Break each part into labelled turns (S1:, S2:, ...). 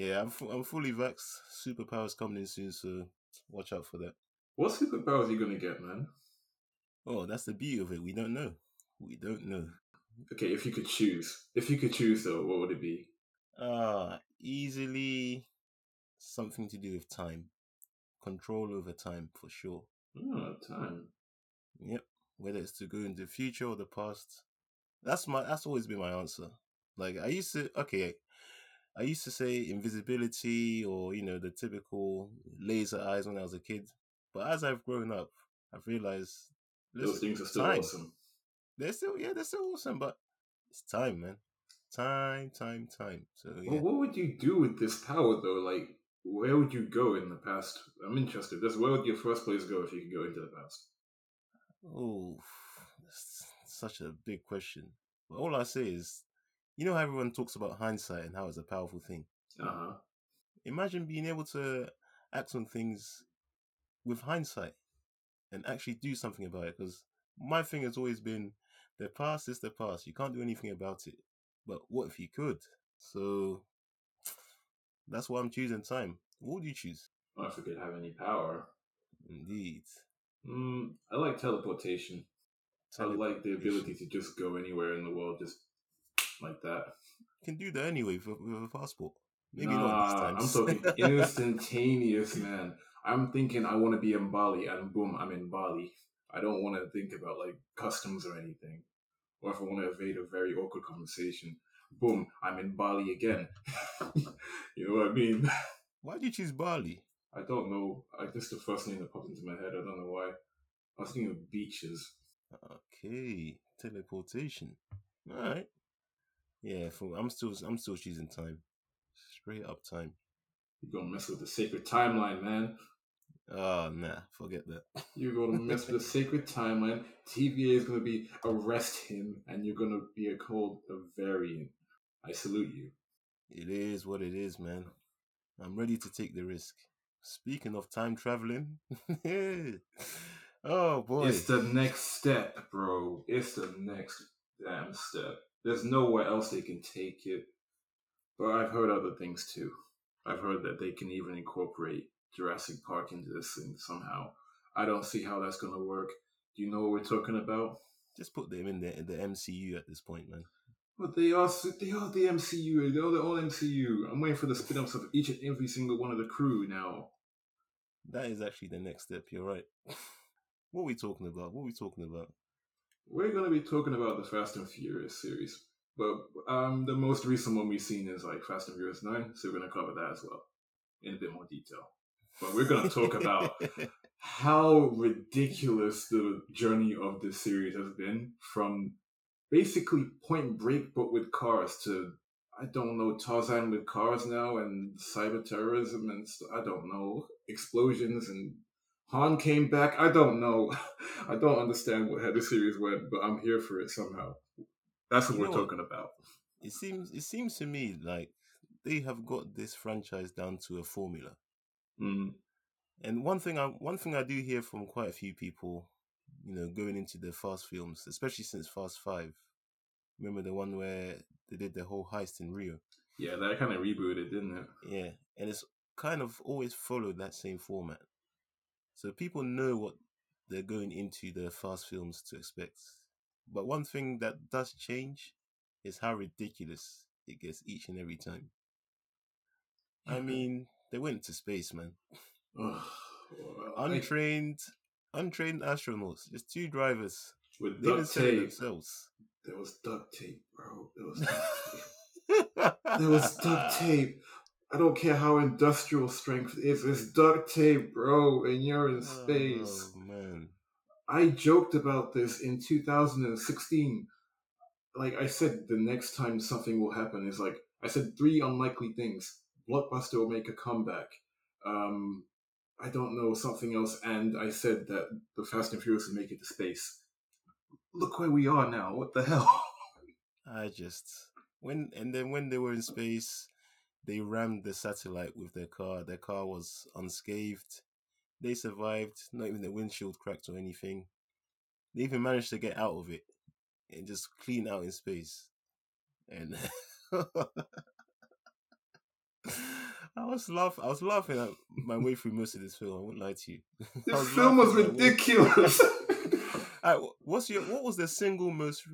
S1: Yeah, I'm, I'm fully vaxxed. Superpowers coming in soon, so watch out for that.
S2: What superpowers are you gonna get, man?
S1: Oh, that's the beauty of it. We don't know. We don't know.
S2: Okay, if you could choose, if you could choose though, what would it be?
S1: Ah, easily something to do with time. Control over time for sure.
S2: Oh, time.
S1: Yep. Whether it's to go into the future or the past. That's my that's always been my answer. Like I used to okay, I used to say invisibility or, you know, the typical laser eyes when I was a kid. But as I've grown up, I've realized
S2: Those things are still
S1: time.
S2: awesome.
S1: They're still yeah, they're still awesome, but it's time, man. Time, time, time. So yeah.
S2: Well, what would you do with this power though? Like, where would you go in the past? I'm interested. Just where would your first place go if you could go into the past?
S1: Oh, that's such a big question. But all I say is, you know how everyone talks about hindsight and how it's a powerful thing.
S2: Uh huh.
S1: Imagine being able to act on things with hindsight and actually do something about it. Because my thing has always been, the past is the past. You can't do anything about it. But what if you could? So that's why I'm choosing time. What would you choose?
S2: Or if we could have any power.
S1: Indeed.
S2: Mm, I like teleportation. I like the ability to just go anywhere in the world, just like that.
S1: You can do that anyway with, with a passport. Maybe
S2: nah,
S1: not
S2: I'm talking instantaneous, man. I'm thinking I want to be in Bali, and boom, I'm in Bali. I don't want to think about like customs or anything, or if I want to evade a very awkward conversation, boom, I'm in Bali again. you know what I mean?
S1: Why did you choose Bali?
S2: I don't know. I just the first name that popped into my head. I don't know why. I was thinking of beaches.
S1: Okay, teleportation. All right. Yeah, for I'm still I'm still choosing time. Straight up time.
S2: You're gonna mess with the sacred timeline, man.
S1: Oh nah, forget that.
S2: You're gonna mess with the sacred timeline. TVA is gonna be arrest him, and you're gonna be called a variant. I salute you.
S1: It is what it is, man. I'm ready to take the risk. Speaking of time traveling, oh boy,
S2: It's the next step, bro. It's the next damn step. There's nowhere else they can take it. But I've heard other things too. I've heard that they can even incorporate Jurassic Park into this thing somehow. I don't see how that's gonna work. Do you know what we're talking about?
S1: just put them in the in the MCU at this point, man.
S2: But they are they are the MCU. They're the old MCU. I'm waiting for the spin-offs of each and every single one of the crew now.
S1: That is actually the next step. You're right. what are we talking about? What are we talking about?
S2: We're gonna be talking about the Fast and Furious series. But um the most recent one we've seen is like Fast and Furious 9, so we're gonna cover that as well in a bit more detail. But we're gonna talk about how ridiculous the journey of this series has been from basically point break but with cars to I don't know Tarzan with cars now and cyber terrorism and st- I don't know explosions and Han came back. I don't know. I don't understand what how the series went, but I'm here for it somehow. That's what
S1: You
S2: we're
S1: what?
S2: talking about.
S1: it seems it seems to me like they have got this franchise down to a formula.
S2: Mm.
S1: And one thing I one thing I do hear from quite a few people, you know, going into the Fast films, especially since Fast Five. Remember the one where they did the whole heist in Rio?
S2: Yeah, that kind of rebooted, didn't it?
S1: Yeah, and it's kind of always followed that same format. So people know what they're going into the Fast films to expect. But one thing that does change is how ridiculous it gets each and every time. I mean, they went to space, man.
S2: Ugh, well, I-
S1: Untrained, untrained astronauts, just two drivers.
S2: with
S1: They
S2: duct tape.
S1: themselves.
S2: There was duct tape, bro. There was duct tape. There was duct tape. I don't care how industrial strength is. It's duct tape, bro, and you're in space.
S1: Oh man.
S2: I joked about this in 2016. Like I said, the next time something will happen is like I said three unlikely things. Blockbuster will make a comeback. Um, I don't know something else, and I said that the Fast and Furious will make it to space. Look where we are now. What the hell?
S1: I just when and then when they were in space, they rammed the satellite with their car. Their car was unscathed. They survived. Not even the windshield cracked or anything. They even managed to get out of it and just clean out in space. And I was laughing. I was laughing at my way through most of this film. I won't lie to you.
S2: This film was
S1: laughing my way-
S2: ridiculous.
S1: Alright, wh- what's your what was the single most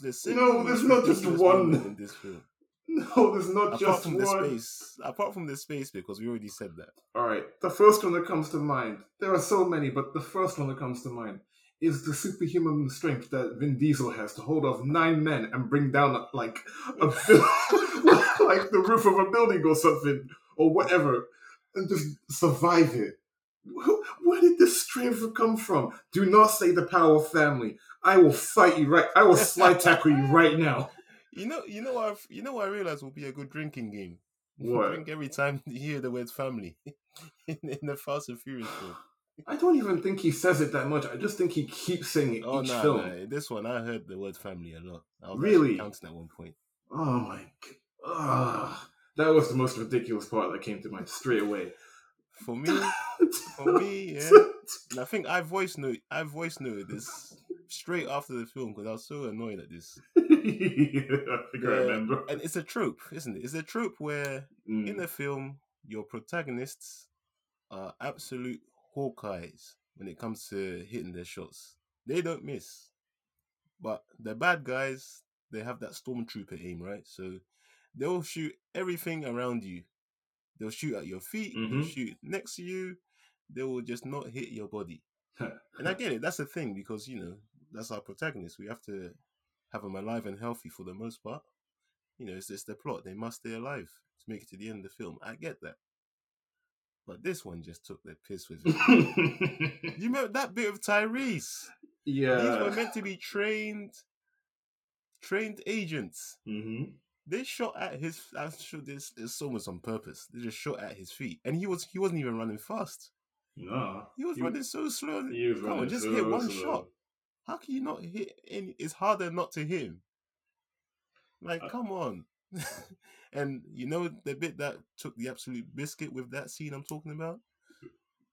S1: the single
S2: No, there's not just one.
S1: in this film?
S2: no, there's not
S1: Apart
S2: just
S1: from
S2: one.
S1: the space, apart from the space, because we already said that.
S2: All right, the first one that comes to mind. There are so many, but the first one that comes to mind is the superhuman strength that Vin Diesel has to hold off nine men and bring down like a like the roof of a building or something or whatever, and just survive it. Where did this strength come from? Do not say the power of family. I will fight you right. I will slide tackle you right now.
S1: You know, you know what? I've, you know what I realized will be a good drinking game.
S2: What?
S1: Drink every time you hear the word family in, in the Fast and Furious film.
S2: I don't even think he says it that much. I just think he keeps saying it
S1: Oh
S2: each
S1: no,
S2: film.
S1: no, this one I heard the word family a lot. I was
S2: Really?
S1: counting at one point.
S2: Oh my god. Ah. that was the most ridiculous part that came to mind straight away.
S1: For me, for me, yeah. And I think I voice note, I voice noted this straight after the film because I was so annoyed at this.
S2: I think I remember.
S1: And it's a trope, isn't it? It's a trope where
S2: Mm.
S1: in the film your protagonists are absolute Hawkeyes when it comes to hitting their shots. They don't miss. But the bad guys, they have that stormtrooper aim, right? So they'll shoot everything around you. They'll shoot at your feet, they'll
S2: Mhm.
S1: shoot next to you, they will just not hit your body. And I get it, that's the thing, because you know, that's our protagonist. We have to have them alive and healthy for the most part. You know, it's just the plot. They must stay alive to make it to the end of the film. I get that. But this one just took the piss with it. you remember that bit of Tyrese?
S2: Yeah.
S1: These were meant to be trained trained agents.
S2: hmm
S1: They shot at his I'm sure this is almost on purpose. They just shot at his feet. And he was he wasn't even running fast.
S2: No.
S1: He was
S2: He-
S1: running so slow.
S2: He was
S1: Come on, just
S2: so
S1: hit one
S2: slow.
S1: shot. How can you not hit any? It's harder not to hit him. Like,
S2: Uh,
S1: come on. and you know the bit that took the absolute biscuit with that scene I'm talking about?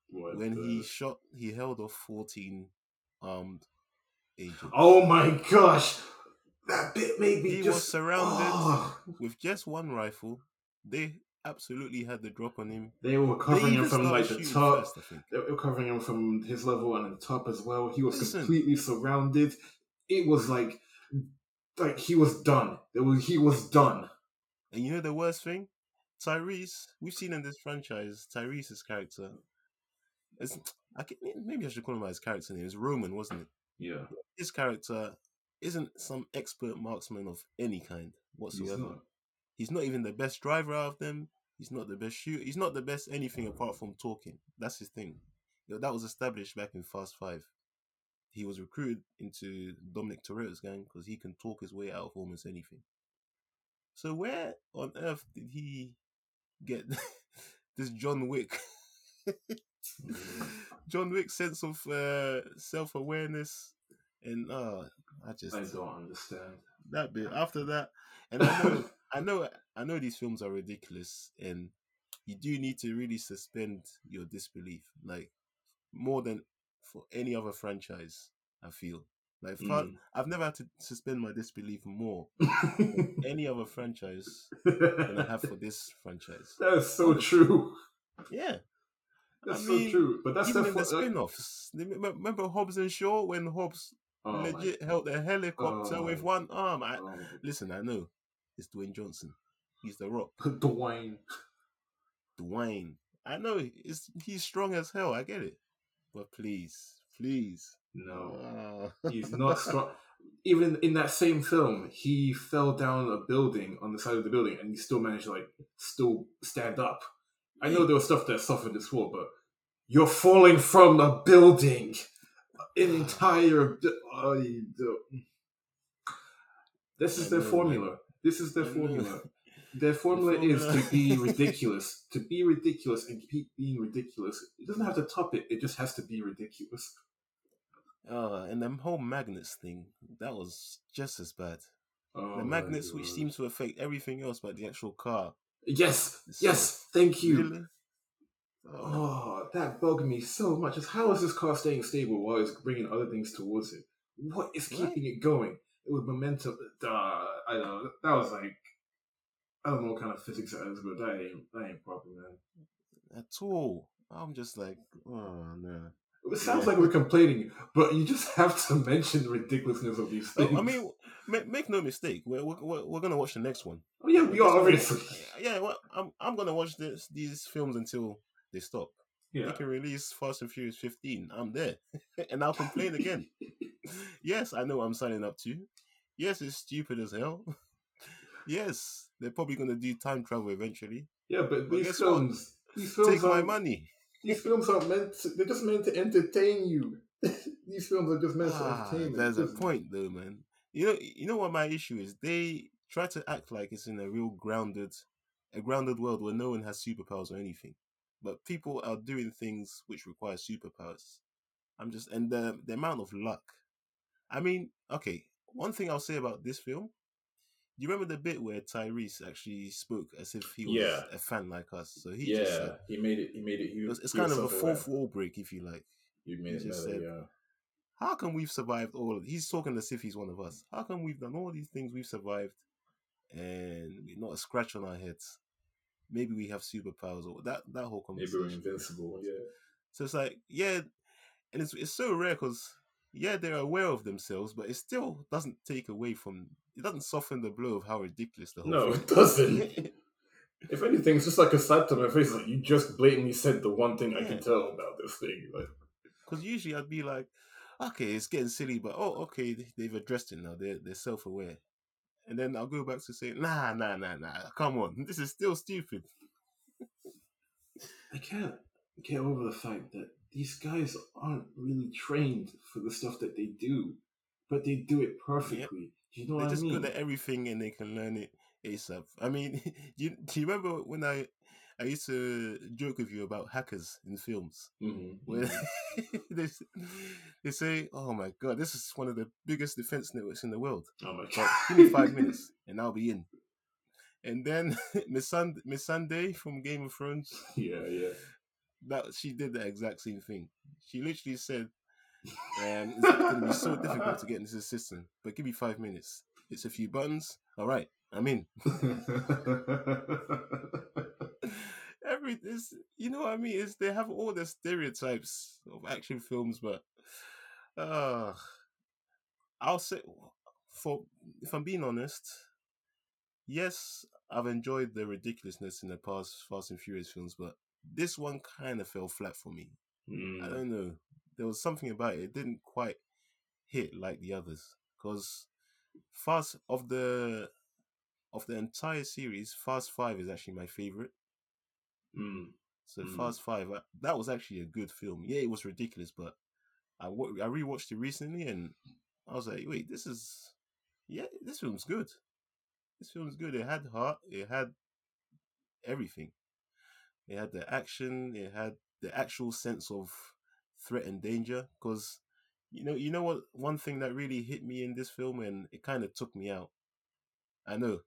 S2: What
S1: when he shot, he held off 14 armed agents.
S2: Oh my gosh! That bit made me
S1: He
S2: just
S1: was surrounded
S2: Oh.
S1: with just one rifle. They absolutely had the drop on him.
S2: They were
S1: They
S2: covering him from like the top.
S1: first,
S2: They were covering him from his level and the top as well. He was
S1: Listen.
S2: completely surrounded. It was like, like he was done. There was he was done.
S1: And you know the worst thing? Tyrese, we've seen in this franchise, Tyrese's character. It's, I can, maybe I should call him by his character name. It's Roman, wasn't it?
S2: Yeah,
S1: His character isn't some expert marksman of any kind whatsoever.
S2: He's not.
S1: Even the best driver out of them. He's not the best shooter. He's not the best anything apart from talking. That's his thing. You know, that was established back in Fast Five. He was recruited into Dominic Toretto's gang because he can talk his way out of almost anything. So where on earth did he get this John Wick? John Wick sense of uh, self awareness and uh, I just
S2: I don't understand.
S1: that bit after that and i know i know i know these films are ridiculous and you do need to really suspend your disbelief like more than for any other franchise i feel. Like
S2: Mm.
S1: i've never had to suspend my disbelief more than any other franchise than i have for this franchise.
S2: That's so true.
S1: yeah.
S2: That's
S1: I
S2: so true. But that's
S1: even
S2: the
S1: in the spin-offs remember hobbs and shaw when hobbs
S2: oh my-
S1: legit held a helicopter
S2: Oh
S1: with one arm? I,
S2: oh.
S1: listen i know it's dwayne johnson he's the rock
S2: Dwayne.
S1: Dwayne. I know it's, he's strong as hell. I get it, but please, please.
S2: No,
S1: Ah.
S2: he's not strong. Even in that same film, he fell down a building on the side of the building, and he still managed to like still stand up. I know there was stuff that suffered this fall, but you're falling from a building, an entire. Oh, you do- this is their formula. This is their
S1: I know.
S2: formula. Their formula is to be ridiculous, to be ridiculous, and keep being ridiculous. It doesn't have to top it. It just has to be ridiculous.
S1: Ah, and the whole magnets thing that was just as bad.
S2: Oh
S1: the magnets, which
S2: God.
S1: seem to affect everything else but the actual car.
S2: Yes,
S1: It's
S2: yes, thank you.
S1: Really? Oh,
S2: Oh, that bugged me so much. Is how is this car staying stable while it's bringing other things towards it? What is
S1: Right.
S2: keeping it going? It was momentum. Uh, I know that was like I don't know what kind of physics that is, but that ain't that ain't proper, man.
S1: At all. I'm just like, oh no.
S2: It sounds
S1: Yeah.
S2: like we're complaining, but you just have to mention the ridiculousness of these
S1: Oh,
S2: things.
S1: I mean, make, make no mistake. We're, we're, we're, gonna watch the next one.
S2: oh yeah, we are obviously.
S1: Yeah, well, I'm I'm gonna watch this these films until they stop.
S2: Yeah.
S1: They can release Fast and Furious 15. I'm there, and I'll complain again. yes, I know what I'm signing up to. Yes, it's stupid as hell. yes, they're probably gonna do time travel eventually.
S2: Yeah, but
S1: Well,
S2: these films, these films
S1: Take my money.
S2: These films aren't meant. To, they're just meant to entertain you. these films are just meant
S1: Ah,
S2: entertainment.
S1: there's a point though, man. You know, you know what my issue is? They try to act like it's in a real grounded, a grounded world where no one has superpowers or anything, but people are doing things which require superpowers. I'm just and the the amount of luck. I mean, okay, one thing I'll say about this film. Do you remember the bit where Tyrese actually spoke as if he was
S2: Yeah.
S1: a fan like us? So he just said,
S2: he made it. He made it. He,
S1: it's, it's
S2: he
S1: kind of a fourth wall break, if you like.
S2: He made
S1: he just
S2: better,
S1: said-
S2: yeah.
S1: how come we've survived all of he's talking as if he's one of us how come we've done all these things we've survived and not a scratch on our heads maybe we have superpowers or that that whole conversation.
S2: Maybe we're invincible. Yeah.
S1: so it's like yeah and it's, it's so rare because yeah they're aware of themselves but it still doesn't take away from it doesn't soften the blow of how ridiculous the whole
S2: No,
S1: thing
S2: it doesn't. If anything, it's just like a slap to my face. Like you just blatantly said the one thing I can tell about this thing. Like,
S1: Because usually I'd be like, okay, it's getting silly, but oh, okay, they- they've addressed it now. They're they're self aware, and then I'll go back to say, nah, nah, nah, nah. Come on, this is still stupid.
S2: I can't get over the fact that these guys aren't really trained for the stuff that they do, but they do it perfectly. Do you know
S1: They're
S2: what I
S1: just
S2: mean?
S1: good at everything, and they can learn it ASAP. I mean, do you, do you remember when I I used to joke with you about hackers in films?
S2: Mhm,
S1: Where
S2: mhm.
S1: they, they say, "Oh my god, this is one of the biggest defense networks in the world."
S2: Oh my god!
S1: give me five minutes and I'll be in. And then Miss Sund Missandei from Game of Thrones,
S2: yeah, yeah.
S1: that she did the exact same thing. She literally said, um, "It's going to be so difficult to get into the system, but give me five minutes. It's a few buttons. All right, I'm in." Every this, you know what I mean? Is they have all the stereotypes of action films, but uh I'll say for if I'm being honest, yes, I've enjoyed the ridiculousness in the past Fast and Furious films, but this one kind of fell flat for me. I
S2: Mm,
S1: don't know. There was something about it. It didn't quite hit like the others. Because Fast of the of the entire series, Fast Five is actually my favorite.
S2: Mm.
S1: So
S2: Mm.
S1: Fast Five, uh, that was actually a good film. Yeah, it was ridiculous, but I I rewatched it recently and I was like, wait, this is yeah, this film's good. This film's good. It had heart. It had everything. It had the action. It had the actual sense of threat and danger. Because you know, you know what? One thing that really hit me in this film and it kind of took me out. I know.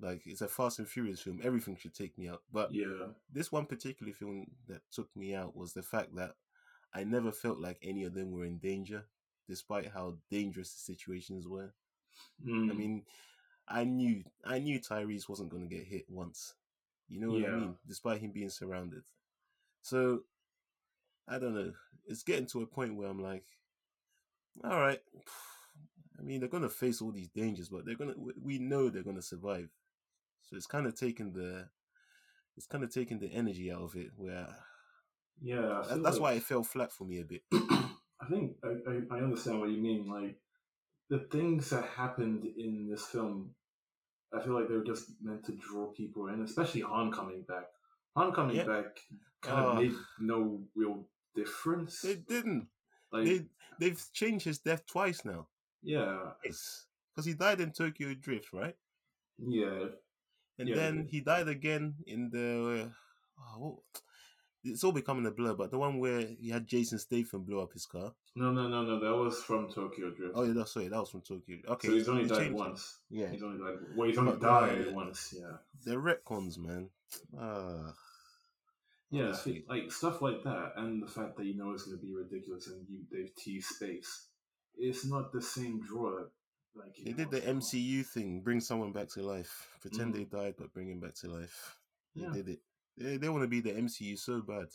S1: Like it's a Fast and Furious film. Everything should take me out, but
S2: Yeah.
S1: this one particular film that took me out was the fact that I never felt like any of them were in danger, despite how dangerous the situations were.
S2: Mm.
S1: I mean, I knew I knew Tyrese wasn't going to get hit once. You know what I mean? Despite him being surrounded. So I don't know. It's getting to a point where I'm like, all right. I mean, they're going to face all these dangers, but they're going to. We know they're going to survive. So it's kind of taking the, it's kind of taking the energy out of it. Where
S2: yeah.
S1: That- that's
S2: like-
S1: why it fell flat for me a bit.
S2: I think I, I, I understand what you mean. Like the things that happened in this film, I feel like they were just meant to draw people in, especially Han coming back. Han coming
S1: Yeah.
S2: back kind of
S1: Ah.
S2: made no real difference.
S1: They didn't.
S2: like
S1: They they've changed his death twice now.
S2: yeah,
S1: It's because he died in Tokyo Drift, right?
S2: yeah,
S1: And
S2: Yeah,
S1: then he died again in the. oh, it's all becoming a blur, but the one where he had Jason Statham blow up his car.
S2: no, no, no, no. That was from Tokyo Drift.
S1: Oh, yeah, that's sorry, that was from Tokyo. Okay,
S2: so he's only died
S1: it.
S2: once.
S1: Yeah,
S2: He's only died. Well, he's only
S1: But,
S2: died
S1: uh,
S2: once. Yeah.
S1: the retcons, man. Ah,
S2: Yeah,
S1: Honestly.
S2: like stuff like that, and the fact that you know it's going to be ridiculous and you they've teased space. It's not the same draw like
S1: They did the? MCU thing, bring someone back to life, pretend
S2: Mm.
S1: they died, but bring him back to life. They
S2: Yeah.
S1: did it. They, they want to be the MCU so bad.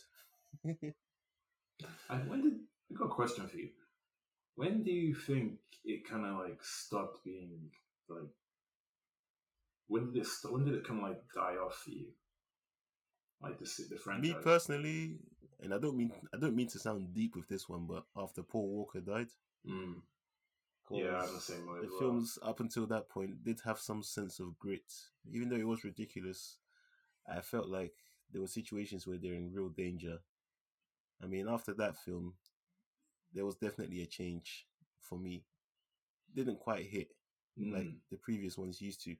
S2: And when did I got a question for you? When do you think it kind of like stopped being like? When did it? St- when did it kind of like die off for you? Like the the franchise.
S1: Me personally, and I don't mean I don't mean to sound deep with this one, but after Paul Walker died,
S2: Mm. Yeah, I'm the same way.
S1: the
S2: well.
S1: films up until that point did have some sense of grit, even though it was ridiculous. I felt like there were situations where they're in real danger. I mean, after that film, there was definitely a change for me. Didn't quite hit like
S2: Mm.
S1: the previous ones used to,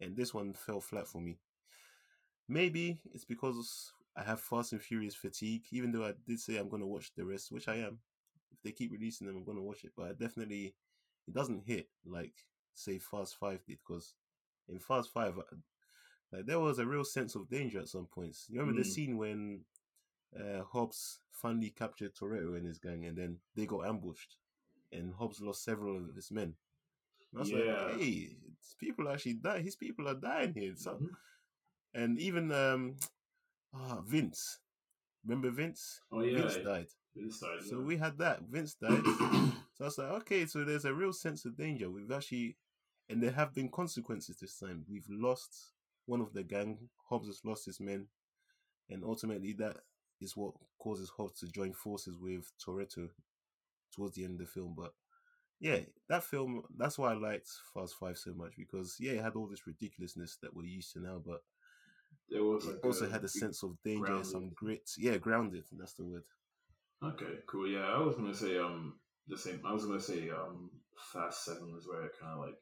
S1: and this one fell flat for me. Maybe it's because I have Fast and Furious fatigue, even though I did say I'm going to watch the rest, which I am. If they keep releasing them, I'm going to watch it. But I definitely, it doesn't hit like, say, Fast 5 did, because in Fast 5, uh, like, there was a real sense of danger at some points. You remember the
S2: Mm.
S1: scene when uh, Hobbs finally captured Toretto and his gang, and then they got ambushed, and Hobbs lost several of his men. And was
S2: Yeah.
S1: like, hey, it's people actually die. His people are dying here. So,
S2: Mhm.
S1: and even um, ah, Vince. Remember Vince?
S2: Oh yeah,
S1: Vince died.
S2: Vince died.
S1: So
S2: yeah.
S1: we had that. Vince died. so I was like, okay, so there's a real sense of danger. We've actually, and there have been consequences this time. We've lost one of the gang. Hobbs has lost his men, and ultimately that is what causes Hobbs to join forces with Toretto towards the end of the film. But yeah, that film. That's why I liked Fast Five so much because yeah, it had all this ridiculousness that we're used to now, but
S2: there was
S1: it
S2: like
S1: also
S2: a
S1: had a sense of danger,
S2: grounded.
S1: some grit. Yeah, grounded. That's the word.
S2: Okay, cool. Yeah, I was gonna say um the same. I was gonna say um Fast Seven was where it kind of like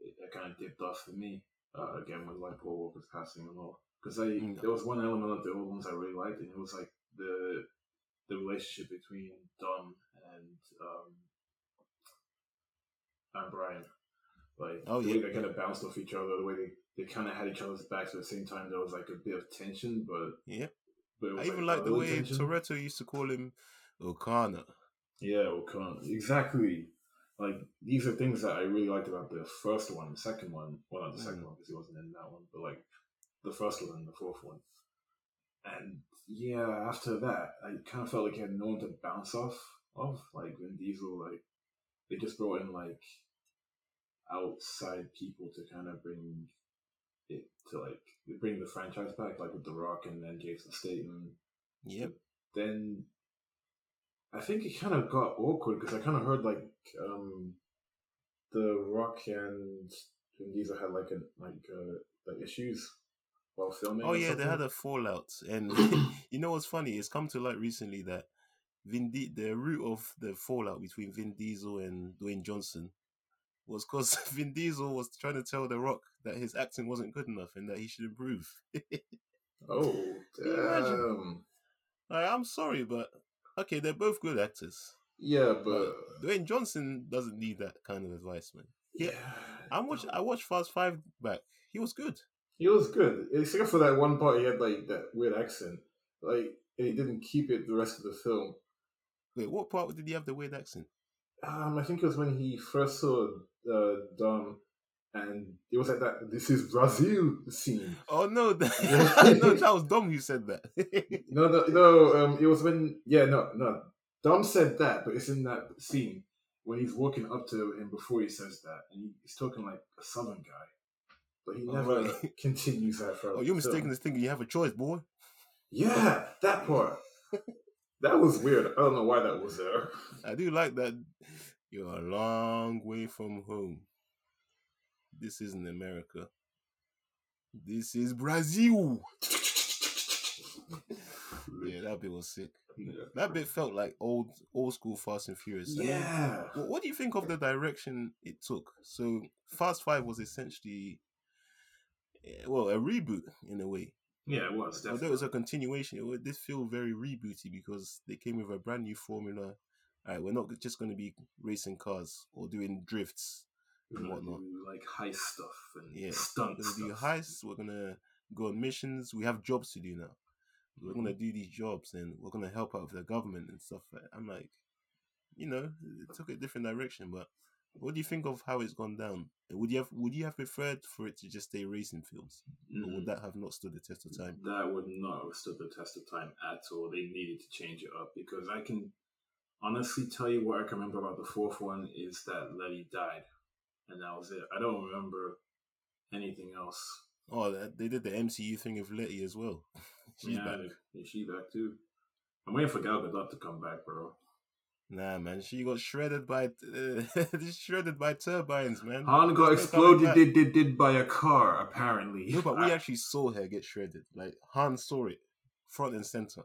S2: it, it kind of dipped off for me. Uh, again with like Paul Walker's passing and all, because I
S1: Mm.
S2: there was one element of the old ones I really liked, and it was like the the relationship between Dom and um and Brian. Like
S1: Oh,
S2: the
S1: yeah,
S2: way they kind of bounced off each other, the way they, they kind of had each other's backs at the same time. There was like a bit of tension, but
S1: Yeah.
S2: But it was
S1: I even
S2: like,
S1: the way. Toretto used to call him O'Conner.
S2: Yeah, O'Conner. Exactly. Like these are things that I really liked about the first one, the second one. Well, not the second
S1: Mm.
S2: one because he wasn't in that one, but like the first one and the fourth one. And yeah, after that, I kind of felt like he had no one to bounce off of. Like Vin Diesel, like they just brought in like outside people to kind of bring it to like bring the franchise back, like with The Rock and then Jason Statham
S1: Yep.
S2: then I think it kind of got awkward because I kind of heard like um, the Rock and Vin Diesel had like a like uh, like issues while filming.
S1: Oh yeah, they had a fallout, and you know what's funny? It's come to light recently that Vin Di- the root of the fallout between Vin Diesel and Dwayne Johnson was because Vin Diesel was trying to tell The Rock that his acting wasn't good enough and that he should improve.
S2: Oh damn!
S1: like, I'm sorry, but okay, they're both good actors.
S2: Yeah,
S1: But Dwayne Johnson doesn't need that kind of advice, man.
S2: yeah,
S1: I watched I watched Fast Five back. He was good.
S2: he was good except for that one part. He had like that weird accent, like and he didn't keep it the rest of the film.
S1: Wait, what part did he have the weird accent?
S2: Um, I think it was when he first saw uh, Dom, and it was like that. This is Brazil scene.
S1: Oh no,
S2: Yeah.
S1: no, that was dumb. You said that.
S2: No, no, no. Um, it was when yeah, no, no. Dom said that, but it's in that scene when he's walking up to him before he says that, and he's talking like a southern guy, but he
S1: Oh,
S2: never
S1: right.
S2: continues that for.
S1: oh, you're mistaken this thing. You have a choice, boy.
S2: Yeah, that part. that was weird. I don't know why that was there.
S1: I do like that. You're a long way from home. This isn't America. This is Brazil. Yeah, that bit was sick. That bit felt like old, old school Fast and Furious.
S2: Yeah.
S1: What, what do you think of the direction it took? So, Fast Five was essentially, eh, well, a reboot in a way.
S2: Yeah, it was
S1: Although it was a continuation, it would- did feel very rebooty because they came with a brand new formula. All right, we're not just going to be racing cars or doing drifts and whatnot.
S2: like heist stuff and
S1: Yeah,
S2: stunt
S1: we're going to do heists. We're going to go on missions. We have jobs to do now. We're
S2: Mm-hmm.
S1: going to do these jobs and we're going to help out with the government and stuff. I'm like, you know, it took a different direction, but What do you think of how it's gone down? Would you have would you have preferred for it to just stay racing films, or
S2: Mm,
S1: would that have not stood the test of time?
S2: that would not have stood the test of time at all. They needed to change it up because I can honestly tell you what I can remember about the fourth one is that Letty died, and that was it. I don't remember anything else.
S1: Oh, they did the MCU thing with Letty as well. She's
S2: yeah,
S1: back.
S2: is she back too? I'm waiting for Gal Gadot to come back, bro.
S1: Nah, man, she got shredded by uh, shredded by turbines, man.
S2: Han got
S1: There's no coming
S2: exploded, did, did, did by a car, apparently.
S1: No, but we
S2: I-
S1: actually saw her get shredded. Like Han saw it, front and center.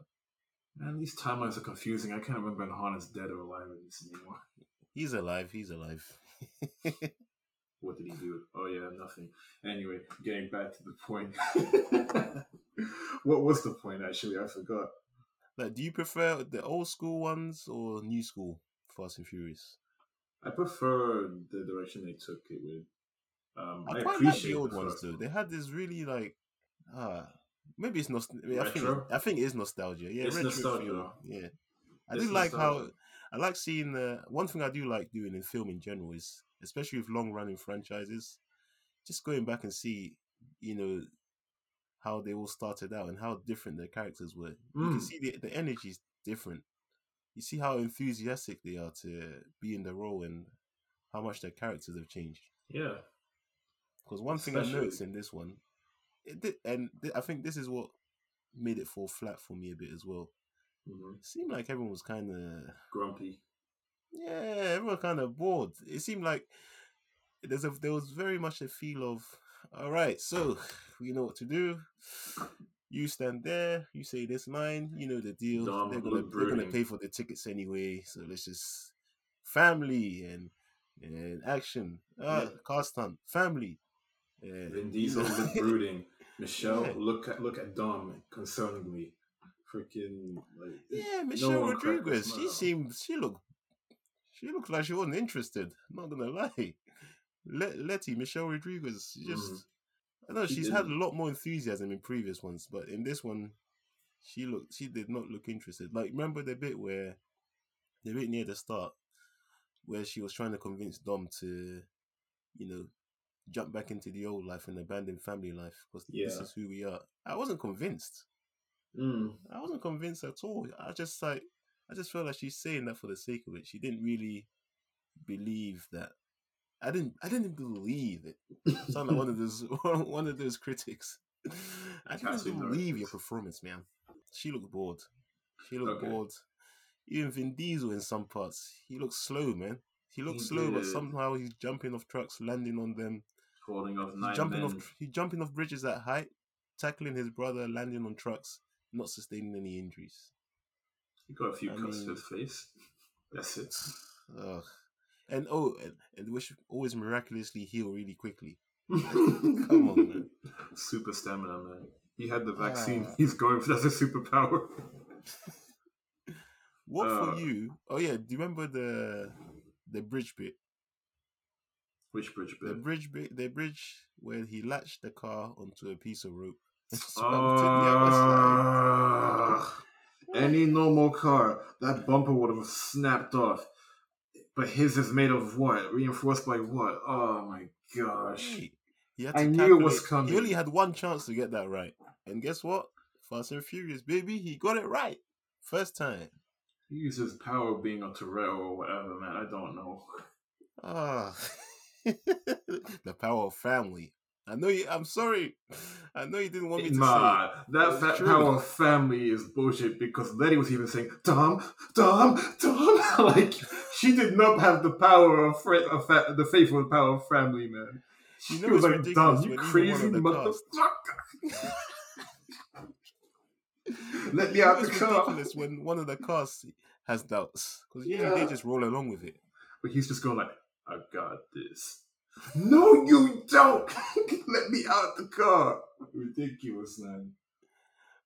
S2: Man, these timelines are confusing. I can't remember if Han is dead or alive in this anymore.
S1: He's alive. He's alive.
S2: What did he do? Oh yeah, nothing. Anyway, getting back to the point. what was the point actually? I forgot.
S1: like, do you prefer the old school ones or new school Fast and Furious?
S2: I prefer the direction they took it with. Um, I,
S1: I, quite like
S2: appreciate
S1: the old ones though. They had this really like, ah, maybe it's nost- I, think I think it is nostalgia. Yeah,
S2: It's
S1: retro
S2: nostalgia.
S1: Yeah, I
S2: It's
S1: do like how. I like seeing the one thing I do like doing in film in general is especially with long running franchises, just going back and see, you know, how they all started out and how different their characters were. You can
S2: Mm.
S1: see the the energy is different. You see how enthusiastic they are to be in the role and how much their characters have changed.
S2: Yeah.
S1: Because one thing I
S2: Especially-
S1: noticed in this one, it did, and th- I think this is what made it fall flat for me a bit as well.
S2: hmm
S1: It seemed like everyone was kind of
S2: Grumpy.
S1: yeah, everyone kind of bored. It seemed like there's a there was very much a feel of all right, so we know what to do. You stand there, you say this line, you know the deal.
S2: Dom,
S1: they're gonna they're gonna pay for the tickets anyway, so let's just family and and action. Ah,
S2: Yeah.
S1: car stunt, family. Yeah,
S2: Vin Diesel brooding. Michelle,
S1: Yeah.
S2: look at look at Dom concerningly. Freaking like
S1: Yeah, Michelle
S2: a
S1: Rodriguez. She seemed she looked she looked like she wasn't interested. not gonna lie. Let Letty, Michelle Rodriguez, just
S2: Mhm.
S1: I know
S2: She
S1: she's had a lot more enthusiasm in previous ones, but in this one, she looked she did not look interested. Like remember the bit where the bit near the start where she was trying to convince Dom to, you know, jump back into the old life and abandon family life because this is who we are. I wasn't convinced.
S2: Mm.
S1: I wasn't convinced at all. I just like I just felt like she's saying that for the sake of it. She didn't really believe that. I didn't. I didn't believe it. Sound like one of those one of those critics. I didn't believe your performance, man. She looked bored. She looked
S2: Okay.
S1: bored. Even Vin Diesel in some parts, he looked slow, man. He looked
S2: He
S1: slow, but somehow he's jumping off trucks, landing on them.
S2: Falling off
S1: He's
S2: nine
S1: jumping
S2: men.
S1: off. He's jumping off bridges at height, tackling his brother, landing on trucks, not sustaining any injuries.
S2: He got a few
S1: I
S2: cuts to his face. That's it.
S1: Ugh. And oh, and, and which always miraculously heal really quickly.
S2: Come
S1: on, man.
S2: Super stamina, man. He had the vaccine.
S1: Ah.
S2: He's going for that's a superpower.
S1: What
S2: Uh,
S1: for you? Oh yeah, do you remember the the bridge bit?
S2: Which bridge
S1: The bridge bit, the bridge where he latched the car onto a piece of rope. and swerved to the other side.
S2: Ah. Any normal car, that bumper would have snapped off. But his is made of what? Reinforced by what? Oh my gosh.
S1: Hey, he had
S2: I knew it was coming.
S1: He only had one chance to get that right, and guess what? Fast and Furious, baby, he got it right first time.
S2: He uses power being a Toretto or whatever, man. I don't know.
S1: Ah, the power of family. I know you. I'm sorry. I know you didn't want me to say.
S2: Nah, that
S1: It's true.
S2: power of family is bullshit because Letty was even saying, Dom, Dom, Dom. like, she did not have the power of, fr- of fa- the faithful power of family, man.
S1: You
S2: She
S1: know
S2: was like,
S1: ridiculous
S2: you
S1: when even one
S2: crazy motherfucker. Let me out
S1: You
S2: the car.
S1: ridiculous when one of the cast has doubts because usually
S2: Yeah.
S1: they just roll along with it.
S2: But he's just going like, I got this. No, you don't. Let me out of the car. Ridiculous, man.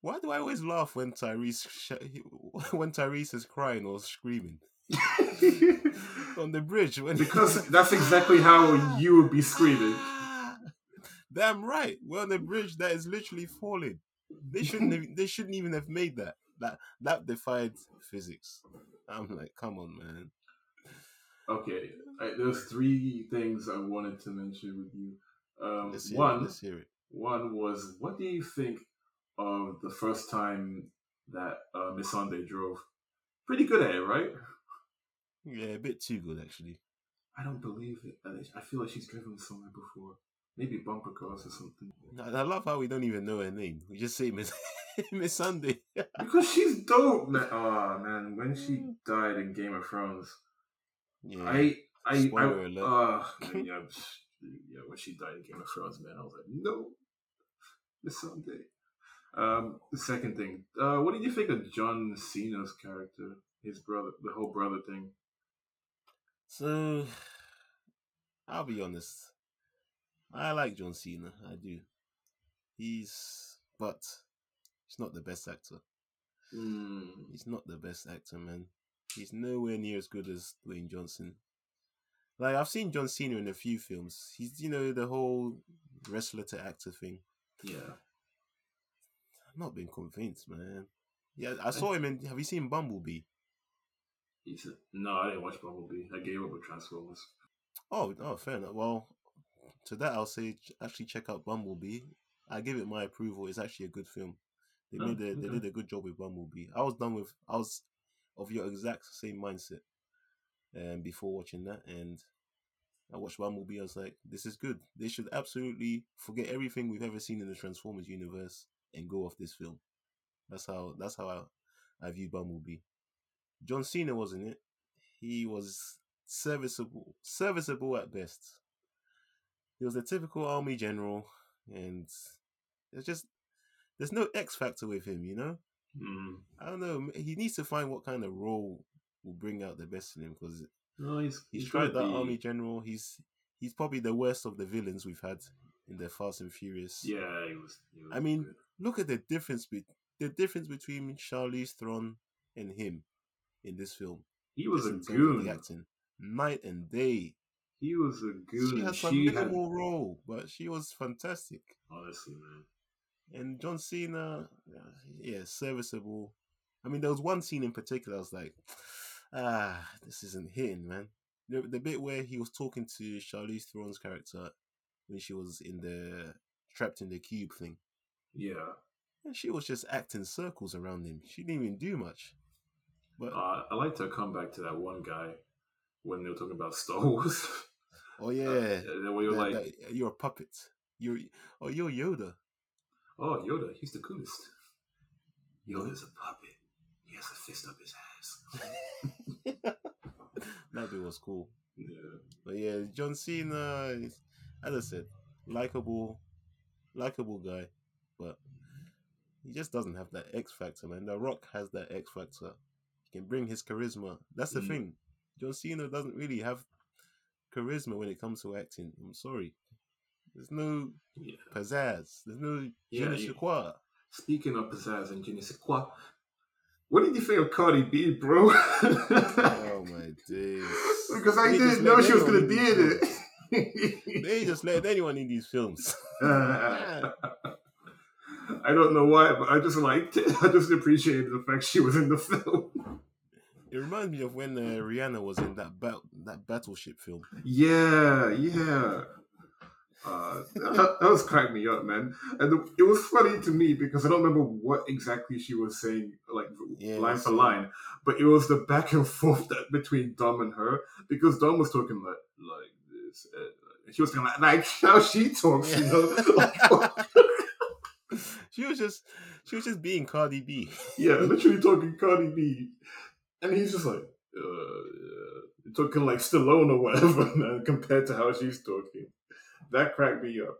S1: Why do I always laugh when Tyrese sh- when Tyrese is crying or screaming on the bridge? When
S2: because that's exactly how you would be screaming.
S1: Damn right. We're on a bridge that is literally falling. They shouldn't have, they shouldn't even have made that. That that defied physics. I'm like, come on, man.
S2: Okay, I, there's three things I wanted to mention with you. Um,
S1: Let's hear it.
S2: one,
S1: Let's hear it.
S2: one was what do you think of the first time that uh, Missandei drove? Pretty good at it, right?
S1: Yeah, a bit too good actually.
S2: I don't believe it. I- feel like she's driven somewhere before. Maybe bumper cars or something.
S1: I, I love how we don't even know her name. We just say Miss Missandei.
S2: Because she's dope, man. Oh man, when she died in Game of Thrones,
S1: yeah.
S2: I, I,
S1: Spoiler
S2: I,
S1: alert.
S2: uh, yeah, yeah, when she died in Game of Thrones, man, I was like, no, Missandei. Um, the second thing, uh, what did you think of John Cena's character, his brother, the whole brother thing?
S1: So, I'll be honest. I like John Cena. I do. He's, but he's not the best actor.
S2: Mm,
S1: He's not the best actor, man. He's nowhere near as good as Dwayne Johnson. Like I've seen John Cena in a few films. He's, you know, the whole wrestler to actor thing.
S2: yeah,
S1: I've not been convinced, man. Yeah, I saw him in. Have you seen Bumblebee?
S2: he said, no, I didn't watch Bumblebee. I gave up with Transformers.
S1: Oh, oh, fair enough. Well, to that I'll say actually check out Bumblebee. I give it my approval. It's actually a good film. They
S2: Oh,
S1: made a, they did a good job with Bumblebee. I was done with I was of your exact same mindset um, before watching that, and I watched one Bumblebee. I was like, this is good. They should absolutely forget everything we've ever seen in the Transformers universe and go off this film. That's how that's how I, I view Bumblebee. John Cena was in it. He was serviceable, serviceable at best. He was a typical army general, and there's just there's no X factor with him. You know,
S2: Mm.
S1: I don't know. He needs to find what kind of role will bring out the best in him because
S2: No, he's
S1: he's,
S2: he's
S1: tried that
S2: be-
S1: army general. He's he's probably the worst of the villains we've had in the Fast and Furious.
S2: Yeah, he was. He was
S1: I mean,
S2: good.
S1: look at the difference be- the difference between Charlize Theron and him in this film.
S2: he was
S1: just
S2: a
S1: in terms of
S2: goon.
S1: Acting, night and day.
S2: He was a goon.
S1: She has a
S2: she had,
S1: minimal role, but she was fantastic.
S2: honestly, man.
S1: And John Cena, yeah, serviceable. I mean, there was one scene in particular. I was like, ah, this isn't hitting, man. The, the bit where he was talking to Charlize Theron's character when she was in the trapped in the cube thing,
S2: Yeah.
S1: and she was just acting circles around him. She didn't even do much. But
S2: Uh, I like to come back to that one guy when they were talking about Star Wars.
S1: oh yeah,
S2: Uh, where you're
S1: that-
S2: like,
S1: that- you're a puppet. You're oh you're Yoda.
S2: Oh, Yoda, he's the coolest. Yoda's a puppet. He has a fist up his ass.
S1: that bit was cool.
S2: yeah.
S1: But yeah, John Cena, is, as I said, likable, likable guy, but he just doesn't have that X factor, man. The Rock has that X factor. He can bring his charisma. That's the
S2: Mm.
S1: thing. John Cena doesn't really have charisma when it comes to acting. I'm sorry. There's no
S2: yeah.
S1: pizzazz. There's no
S2: Yeah,
S1: je ne
S2: Speaking of pizzazz and je ne sais quoi, what did you think of Cardi B, bro?
S1: Oh my days.
S2: because I
S1: They
S2: didn't know she was going to be in it.
S1: They just let anyone in these films.
S2: I don't know why, but I just liked it. I just appreciated the fact she was in the film.
S1: It reminds me of when uh, Rihanna was in that bat- that battleship film.
S2: Yeah, yeah. Uh, that, that was cracking me up, man. And it was funny to me because I don't remember what exactly she was saying, like
S1: Yeah,
S2: line for line, but it was the back and forth that between Dom and her because Dom was talking like like this, and she was talking like, like how she talks, you know.
S1: She was just she was just being Cardi B.
S2: Yeah, literally talking Cardi B, and he's just like uh, uh, talking like Stallone or whatever, man, compared to how she's talking. That cracked me up.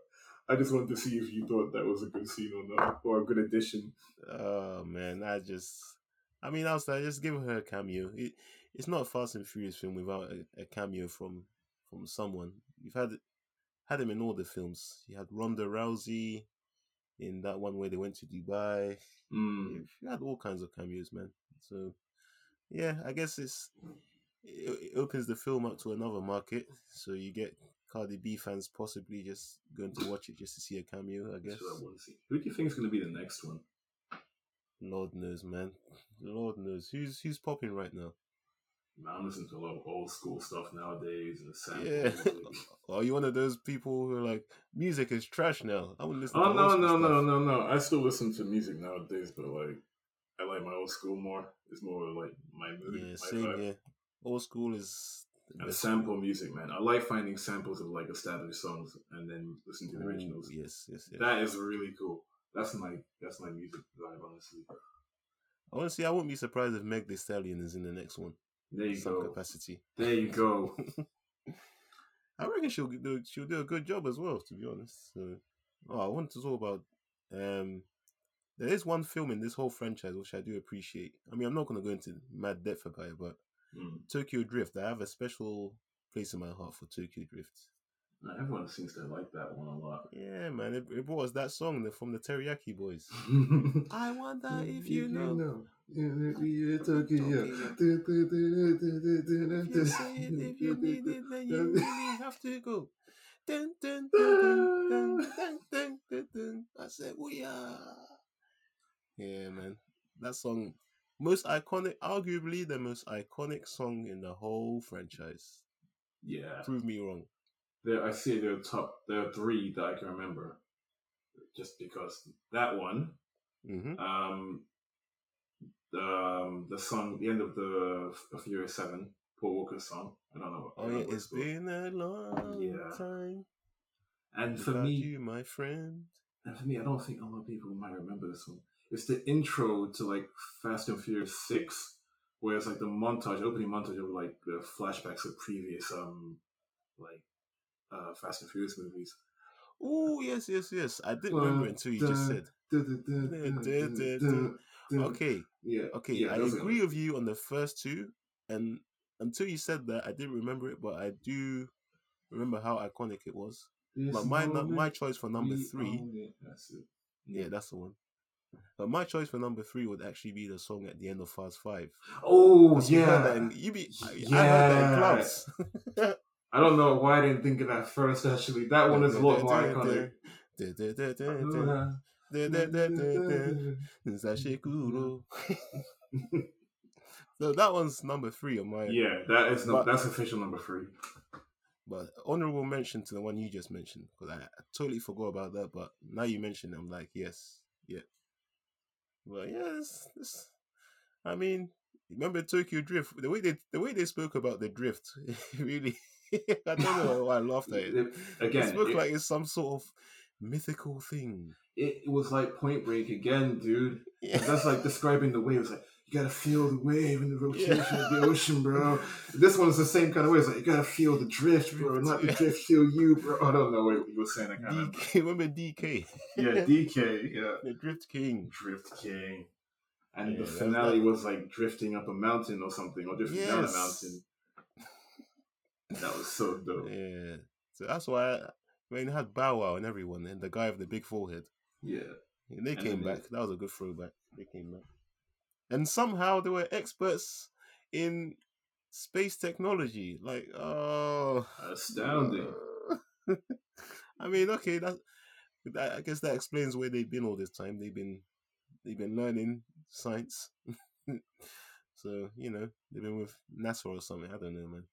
S2: I just wanted to see if you thought that was a good scene or not, or a good addition.
S1: Oh man, I just I mean I was like just give her a cameo. It, it's not a Fast and Furious film without a, a cameo from from someone. You've had had him in all the films. You had Ronda Rousey in that one where they went to Dubai.
S2: Mm.
S1: You had all kinds of cameos, man. So yeah, I guess it's it, it opens the film up to another market. So you get Cardi B fans possibly just going to watch it just to see a cameo. I guess.
S2: What I want to see. Who do you think is going to be the next one?
S1: Lord knows, man. Lord knows who's who's popping right now.
S2: Man, I'm listening to a lot of old school stuff nowadays and sample
S1: Yeah. Are you one of those people who are like music is trash now? I wouldn't listen
S2: Oh
S1: to
S2: no no no no no! I still listen to music nowadays, but like I like my old school more. It's more like my mood,
S1: Yeah,
S2: my
S1: same
S2: vibe.
S1: here. Old school is
S2: And sample music, man. I like finding samples of like established songs and then listen to the
S1: Ooh,
S2: originals.
S1: yes, yes, yes.
S2: That is really cool. That's my that's my music vibe, honestly.
S1: Honestly, I wouldn't be surprised if Meg The Stallion is in the next one.
S2: There you
S1: some
S2: go.
S1: capacity.
S2: There you go.
S1: I reckon she'll do she'll do a good job as well, to be honest. So, oh, I want to talk about. Um, there is one film in this whole franchise which I do appreciate. I mean, I'm not going to go into mad depth about it, but
S2: Mm.
S1: Tokyo Drift. I have a special place in my heart for Tokyo Drift.
S2: Now, everyone seems to like that one a lot.
S1: Yeah, man. It, it brought us that song from the Teriyaki Boys. I want that if you, you know.
S2: know.
S1: You're Tokyo. If you need it, then you really have to go. Dun, dun, dun, I said, we are. Yeah, man. That song most iconic, arguably the most iconic song in the whole franchise.
S2: Yeah.
S1: Prove me wrong.
S2: There, I see there are top. There are three that I can remember, just because that one,
S1: hmm
S2: um, the um, the song, the end of the of Furious Seven, Paul Walker's song. I don't know. I
S1: Oh, yeah,
S2: what
S1: it's been a long
S2: Yeah.
S1: time.
S2: And for me,
S1: you, my friend.
S2: and for me, I don't think a lot of people might remember this one. It's the intro to like Fast and Furious Six, where it's like the montage, opening montage of like the flashbacks of previous um like uh Fast and Furious movies.
S1: Oh, yes, yes, yes. I didn't remember it until you just said. Okay,
S2: Yeah.
S1: okay.
S2: Yeah,
S1: I agree with you on the first two, and until you said that, I didn't remember it, but I do remember how iconic it was. But my
S2: moment
S1: my choice for number three,
S2: own it. That's it.
S1: yeah, that's the one. But my choice for number three would actually be the song at the end of Fast Five.
S2: Oh
S1: 'Cause you that
S2: yeah.
S1: in, you be, I, I heard that in
S2: Yeah.
S1: clubs.
S2: I don't know why I didn't think of that first. Actually, that one is a lot more iconic.
S1: So that one's number three on my
S2: Yeah, that is no,
S1: But-
S2: that's official number three.
S1: But honorable mention to the one you just mentioned because I, I totally forgot about that. But now you mention it, I'm like, yes, yeah. Well, it's, I mean, remember Tokyo Drift? The way they the way they spoke about the drift, really, I don't know why I laughed at it.
S2: It- again,
S1: it spoke
S2: it-
S1: like it's some sort of mythical thing.
S2: It, it was like Point Break again, dude.
S1: Yeah.
S2: That's like describing the wave. It's like you gotta feel the wave and the rotation
S1: Yeah.
S2: of the ocean, bro. This one's the same kind of way. It's like you gotta feel the drift, bro, not the drift feel you, bro. I don't know what you were saying. I remember.
S1: DK, remember DK?
S2: Yeah, DK. Yeah,
S1: the Drift King.
S2: Drift King. And
S1: Yeah,
S2: the finale
S1: that-
S2: was like drifting up a mountain or something, or drifting down a mountain. That was so dope.
S1: Yeah. So that's why I, when it had Bow Wow and everyone and the guy with the big forehead.
S2: Yeah.
S1: And they
S2: And
S1: came
S2: then they-
S1: back. That was a good throwback. They came back. And somehow they were experts in space technology. Like, oh.
S2: Astounding.
S1: I mean, okay, that, that I guess that explains where they've been all this time. They've been they've been learning science. so, you know, they've been with NASA or something. I don't know, man.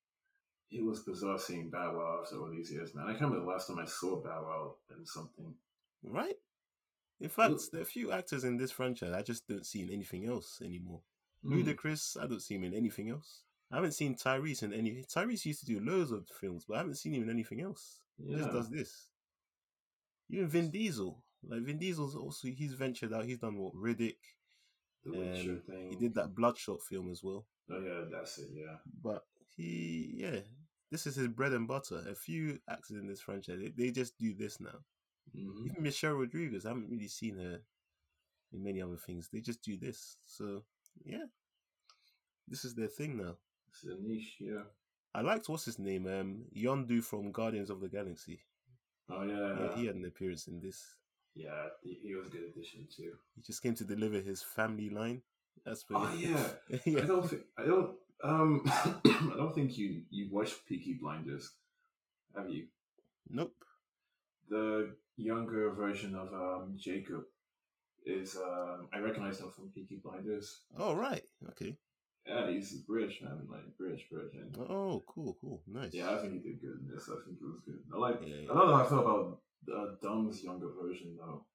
S2: It was bizarre seeing Bow Wow after all these years, man. I can't remember the last time I saw Bow Wow in something.
S1: Right? In fact, there are a few actors in this franchise I just don't see in anything else anymore.
S2: Mm.
S1: Ludacris, I don't see him in anything else. I haven't seen Tyrese in any. Tyrese used to do loads of films, but I haven't seen him in anything else. He just does this. Even Vin Diesel, like Vin Diesel's also he's ventured out. He's done what Riddick.
S2: The Witcher
S1: Um,
S2: thing.
S1: he did that Bloodshot film as well.
S2: Oh yeah, that's it. Yeah.
S1: But he, yeah, this is his bread and butter. A few actors in this franchise, they, they just do this now.
S2: Hmm
S1: Even Michelle Rodriguez, I haven't really seen her in many other things. They just do this. So yeah, this is their thing now.
S2: It's a niche. Yeah.
S1: I liked what's his name, um, Yondu from Guardians of the Galaxy.
S2: Oh yeah.
S1: Yeah, he had an appearance in this.
S2: Yeah, he, was a good addition too.
S1: He just came to deliver his family line. That's what
S2: Oh yeah. I don't think I don't um I don't think you you watched Peaky Blinders, have you?
S1: Nope.
S2: The younger version of um Jacob is um I recognize him from Peaky Blinders.
S1: Oh right. Okay.
S2: Yeah, he's British, man. Like British, British. And
S1: Oh, cool, cool, nice.
S2: yeah, I think he did good in this. I think it was good. I like.
S1: Yeah,
S2: I don't know how I feel about uh, younger version though.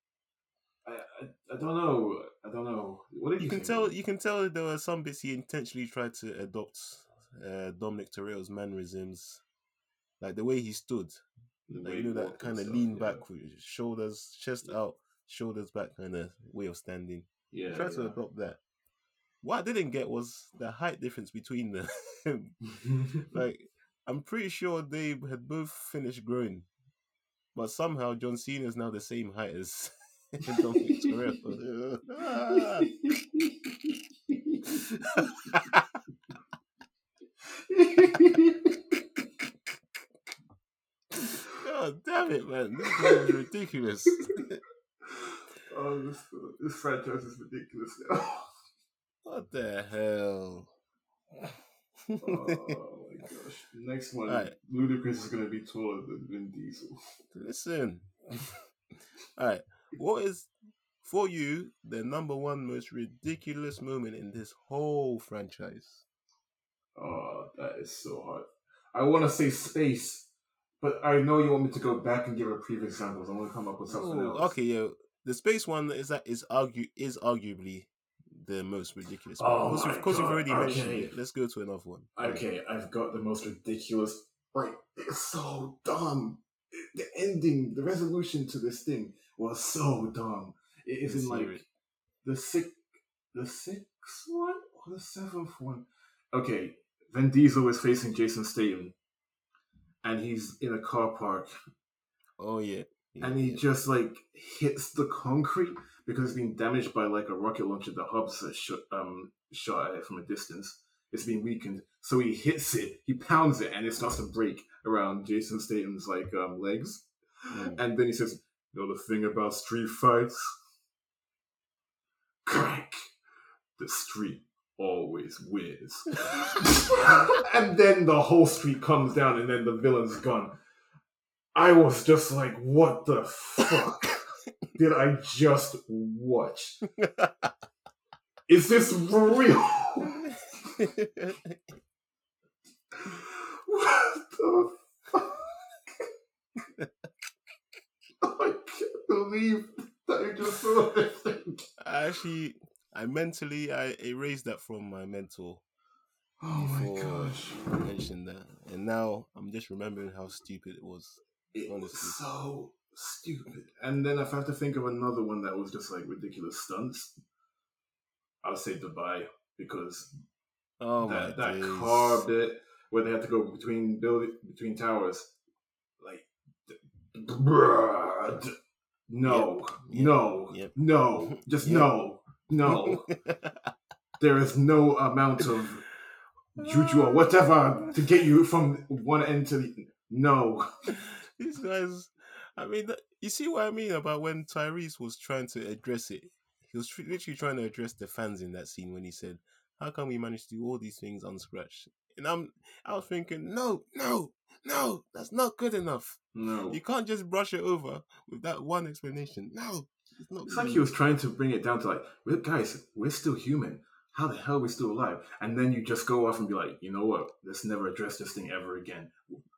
S2: I, I I don't know. I don't know. What did you,
S1: you can tell you can tell there were some bits he intentionally tried to adopt uh, Dominic Toretto's mannerisms, like the way he stood,
S2: The
S1: like you know that kind of lean
S2: yeah.
S1: back shoulders, chest out, shoulders back kind of way of standing.
S2: Yeah.
S1: try to adopt that. What I didn't get was the height difference between them. like I'm pretty sure they had both finished growing, but somehow John Cena is now the same height as Dominic Toretto. God damn it, man! This is ridiculous.
S2: oh, this this franchise is ridiculous now.
S1: What the hell?
S2: oh my gosh! Next one,
S1: Alright.
S2: Ludacris is gonna be taller than Vin Diesel.
S1: Listen. All right. What is for you the number one most ridiculous moment in this whole franchise?
S2: Oh, that is so hard. I want to say space, but I know you want me to go back and give a previous examples. I want to come up with something
S1: Ooh,
S2: else.
S1: okay, yeah. The space one is that is argue is arguably the most ridiculous.
S2: Oh
S1: one. Of course, oh
S2: my
S1: of course you've already mentioned
S2: okay.
S1: it. Let's go to another one.
S2: Okay, I've got the most ridiculous. Like, it's so dumb. The ending, the resolution to this thing was so dumb. It is in like the sixth, the sixth one or the seventh one. Okay, Vin Diesel is facing Jason Statham, and he's in a car park,
S1: Oh yeah. yeah,
S2: and he
S1: yeah.
S2: just like hits the concrete because it's been damaged by like a rocket launcher. that Hobbs are shot, um, shot at it from a distance. It's been weakened, so he hits it, he pounds it, and it starts to break around Jason Statham's like um, legs.
S1: Mm.
S2: And then he says, "You know the thing about street fights? Crack. The street always wins." and then the whole street comes down, and then the villain's gone. I was just like, "What the fuck did I just watch? Is this real?" What the fuck? I can't believe that I just saw this thing.
S1: I actually, I mentally, I erased that from my mental
S2: Oh my gosh.
S1: I mentioned that, and now I'm just remembering how stupid it was.
S2: It was so stupid. And then if I have to think of another one that was just like ridiculous stunts, I'll say Dubai because
S1: Oh
S2: that, that
S1: days.
S2: car bit where they had to go between building between towers, like, d- bruh, no,
S1: Yep,
S2: no,
S1: yep.
S2: no, just no, no. there is no amount of juju or uh. whatever to get you from one end to the no.
S1: These guys, I mean, you see what I mean about when Tyrese was trying to address it. He was literally trying to address the fans in that scene when he said, "How come we managed to do all these things unscratched?" And I'm, I was thinking, no, no, no, that's not good enough.
S2: No.
S1: You can't just brush it over with that one explanation. No, it's not.
S2: It's like he was trying to bring it down to like, "We're- guys, we're still human. How the hell are we still alive? And then you just go off and be like, you know what? Let's never address this thing ever again.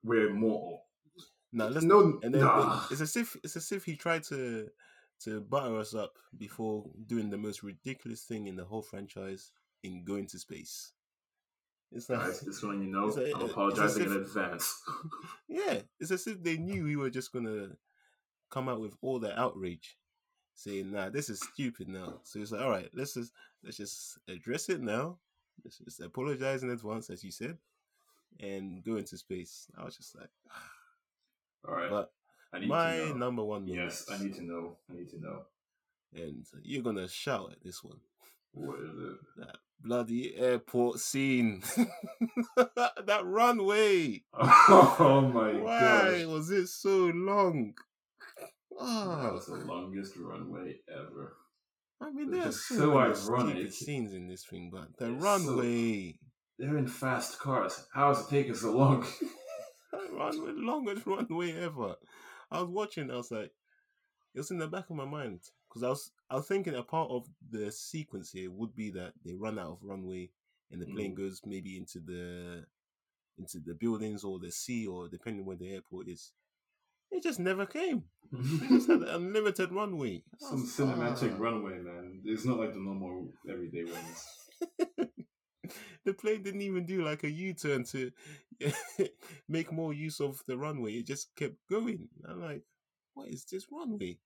S2: We're immortal.
S1: No, let's
S2: no,
S1: And then
S2: nah.
S1: it's as if it's as if he tried to to butter us up before doing the most ridiculous thing in the whole franchise in going to space. It's like
S2: guys, just letting you know,
S1: It's a-
S2: I'm apologizing
S1: as
S2: in advance.
S1: yeah, it's as if they knew we were just gonna come out with all the outrage, saying, "Nah, this is stupid now." So it's like, all right, let's just let's just address it now. Let's just apologize in advance, as you said, and go into space. I was just like,
S2: All right,
S1: but
S2: I need
S1: my
S2: to know.
S1: number one
S2: Yes, I need to know. I need to know.
S1: and you're gonna shout at this one.
S2: What is it?
S1: That bloody airport scene. that runway.
S2: Oh my god.
S1: Why
S2: gosh.
S1: was it so long?
S2: That
S1: Ah,
S2: was the longest runway ever.
S1: I mean,
S2: it's
S1: there are so,
S2: so
S1: many
S2: ironic.
S1: stupid scenes in this thing, but the
S2: It's so-
S1: runway,
S2: They're in fast cars. How does it take us so long?
S1: runway, longest runway ever. I was watching, I was like, it was in the back of my mind because I was, I was thinking a part of the sequence here would be that they run out of runway and the plane
S2: Mm.
S1: goes maybe into the into the buildings or the sea or depending where the airport is. It just never came. They just had an unlimited runway.
S2: Some cinematic
S1: ah.
S2: runway, man. It's not like the normal everyday ones.
S1: the plane didn't even do like a U-turn to make more use of the runway. It just kept going. I'm like, what is this runway?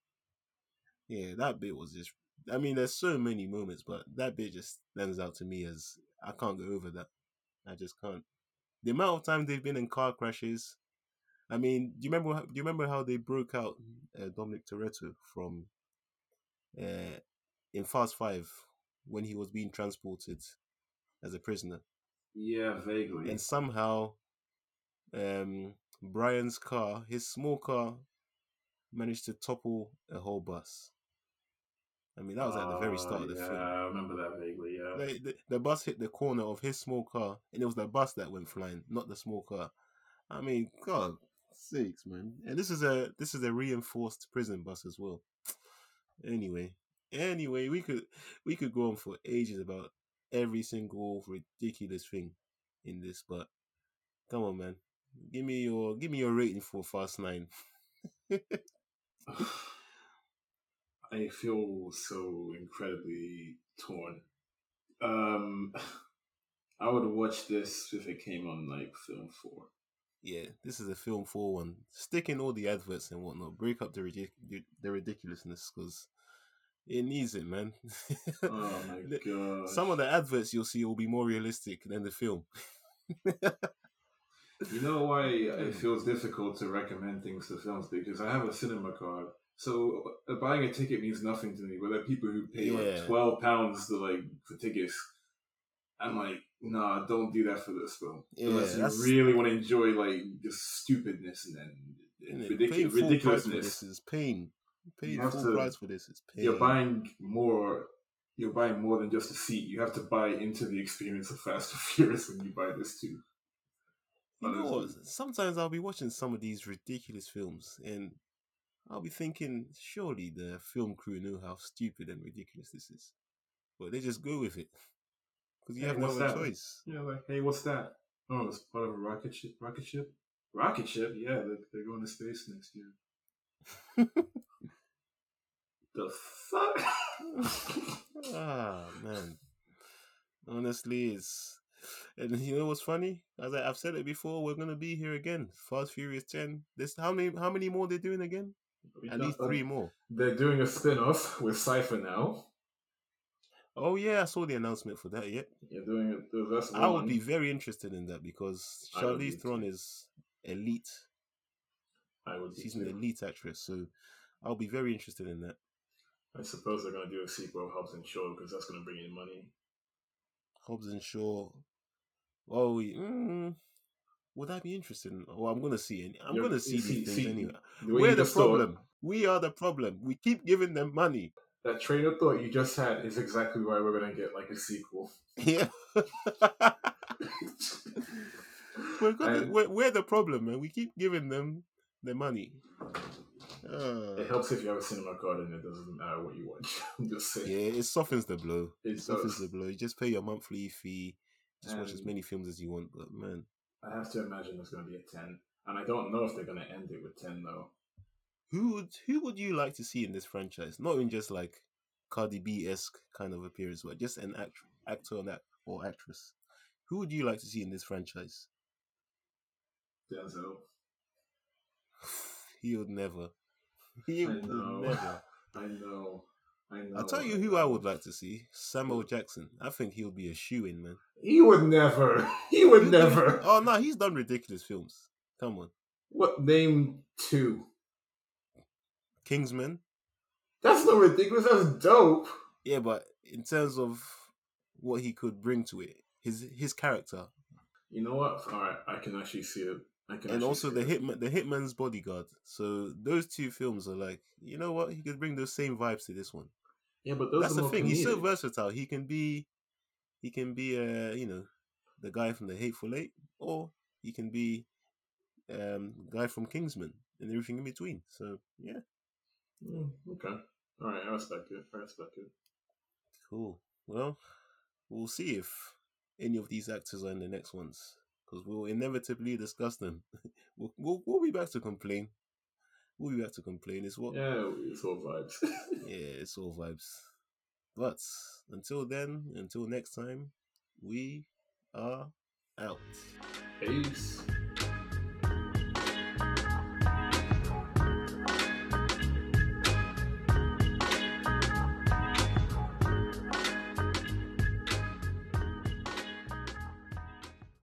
S1: Yeah, that bit was just. I mean, there's so many moments, but that bit just stands out to me as I can't go over that. I just can't. The amount of time they've been in car crashes. I mean, do you remember? how- Do you remember how they broke out uh, Dominic Toretto from uh, in Fast Five when he was being transported as a prisoner?
S2: Yeah, vaguely.
S1: and somehow um Brian's car, his small car, managed to topple a whole bus. I mean, that was at the very start
S2: Uh,
S1: of the
S2: yeah,
S1: film.
S2: I remember that vaguely. Yeah.
S1: Like, the, the bus hit the corner of his small car, and it was the bus that went flying, not the small car. I mean, God sakes, man! And this is a this is a reinforced prison bus as well. Anyway, anyway, we could we could go on for ages about every single ridiculous thing in this, but come on, man, give me your give me your rating for Fast Nine.
S2: I feel so incredibly torn. Um, I would watch this if it came on like film four.
S1: Yeah, this is a film for one. Stick in all the adverts and whatnot. Break up the ridic- the ridiculousness because it needs it, man.
S2: Oh my god!
S1: Some of the adverts you'll see will be more realistic than the film.
S2: You know why it feels difficult to recommend things to films because I have a cinema card. So uh, buying a ticket means nothing to me. But there are people who pay
S1: Yeah.
S2: like twelve pounds to like for tickets. I'm like, nah, don't do that for this film.
S1: Yeah,
S2: Unless you really want to enjoy like just stupidness and then
S1: Innit?
S2: ridic-
S1: Paying full price for
S2: ridiculousness.
S1: this is pain.
S2: Have
S1: full
S2: to-
S1: price for this is pain.
S2: You're buying more. You're buying more than just a seat. You have to buy into the experience of Fast and Furious when you buy this too.
S1: You know what? Sometimes I'll be watching some of these ridiculous films and I'll be thinking, surely the film crew know how stupid and ridiculous this is. But they just go with it. Because you
S2: Hey,
S1: have no other
S2: that?
S1: choice.
S2: Yeah, like, hey, what's that? Oh, it's part of a rocket ship. Rocket ship? Rocket ship? Yeah, they're, they're going to space next year. The fuck?
S1: ah, man. Honestly, it's. And you know what's funny? As I, I've said it before, we're gonna be here again. Fast Furious Ten. This how many how many more they're doing again? At least three more.
S2: They're doing a spin-off with Cypher now.
S1: Oh yeah, I saw the announcement for that. Yeah,
S2: You're doing it. That's
S1: I would be very interested in that because
S2: I would
S1: Charlize Theron is elite.
S2: I would be
S1: She's
S2: too.
S1: an elite actress, so I'll be very interested in that.
S2: I suppose they're gonna do a sequel of Hobbs and Shaw because that's gonna bring in money.
S1: Hobbs and Shaw. Oh, we- mm, would I be interested in? Well, I'm gonna see it. I'm
S2: You're-
S1: gonna see
S2: you
S1: these
S2: see-
S1: things
S2: see,
S1: anyway.
S2: The way
S1: We're the
S2: just
S1: problem. We are the problem. We keep giving them money.
S2: That train of thought you just had is exactly why we're gonna get like a sequel.
S1: Yeah. we're, gonna, we're, we're the problem, man. We keep giving them the money. Uh,
S2: It helps if you have a cinema card and it doesn't matter what you watch. I'm just saying.
S1: yeah, it softens the blow.
S2: It
S1: softens the blow. You just pay your monthly fee. Just watch as many films as you want. But man,
S2: I have to imagine there's going to be a 10. And I don't know if they're going to end it with 10, though.
S1: Who would who would you like to see in this franchise? Not in just like Cardi B esque kind of appearance, but just an act- actor or, act- or actress. Who would you like to see in this franchise?
S2: Denzel.
S1: he would never. He
S2: I
S1: would
S2: know.
S1: never.
S2: I know. I know.
S1: I'll tell you who I would like to see. Samuel Jackson. I think he'll be a shoe in, man.
S2: He would never. He would never.
S1: Oh no, he's done ridiculous films. Come on.
S2: What? Name two.
S1: Kingsman.
S2: That's not ridiculous. That's dope.
S1: Yeah, but in terms of what he could bring to it, his his character,
S2: You know what? All right. I can actually see it. I can
S1: and also the
S2: it.
S1: hitman, the hitman's bodyguard. So those two films are like, you know what? He could bring those same vibes to this one.
S2: Yeah, but those
S1: That's
S2: are
S1: the thing. He's so versatile. He can be, he can be, uh, you know, the guy from the Hateful Eight, or he can be, um, guy from Kingsman, and everything in between. So yeah,
S2: Mm, okay. All right. I respect it. I respect it.
S1: cool. Well, we'll see if any of these actors are in the next ones because we'll inevitably discuss them. we'll, we'll we'll be back to complain. We'll be back to complain. It's what
S2: Yeah, it's all vibes.
S1: yeah, it's all vibes. But until then, until next time, we are out.
S2: Peace.